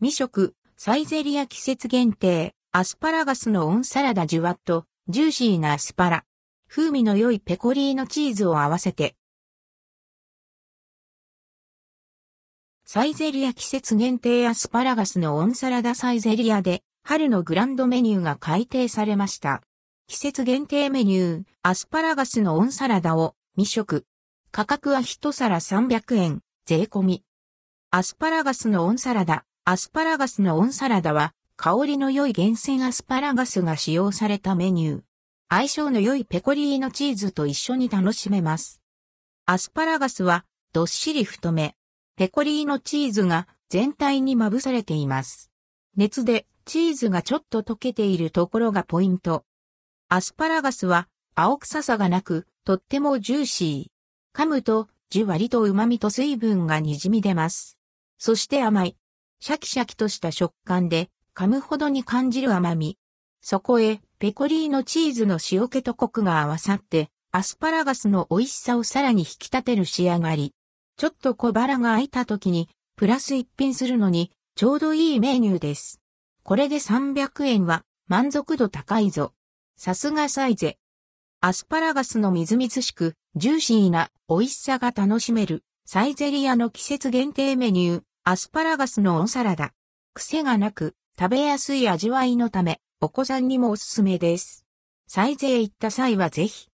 未食、サイゼリア季節限定、アスパラガスのオンサラダジュワッと、ジューシーなアスパラ。風味の良いペコリーノチーズを合わせて。サイゼリア季節限定アスパラガスのオンサラダサイゼリアで、春のグランドメニューが改定されました。季節限定メニュー、アスパラガスのオンサラダを未食。価格は一皿300円、税込み。アスパラガスのオンサラダ。アスパラガスのオンサラダは、香りの良い厳選アスパラガスが使用されたメニュー。相性の良いペコリーノチーズと一緒に楽しめます。アスパラガスは、どっしり太め。ペコリーノチーズが全体にまぶされています。熱でチーズがちょっと溶けているところがポイント。アスパラガスは青臭さがなく、とってもジューシー。噛むと、じゅわりと旨味と水分が滲み出ます。そして甘い。シャキシャキとした食感で、噛むほどに感じる甘み。そこへ、ペコリーノチーズの塩気とコクが合わさって、アスパラガスの美味しさをさらに引き立てる仕上がり。ちょっと小腹が空いた時に、プラス一品するのに、ちょうどいいメニューです。これで300円は、満足度高いぞ。さすがサイゼ。アスパラガスのみずみずしく、ジューシーな美味しさが楽しめる、サイゼリアの季節限定メニュー、アスパラガスのオンサラダ。癖がなく、食べやすい味わいのため、お子さんにもおすすめです。サイゼへ行った際はぜひ。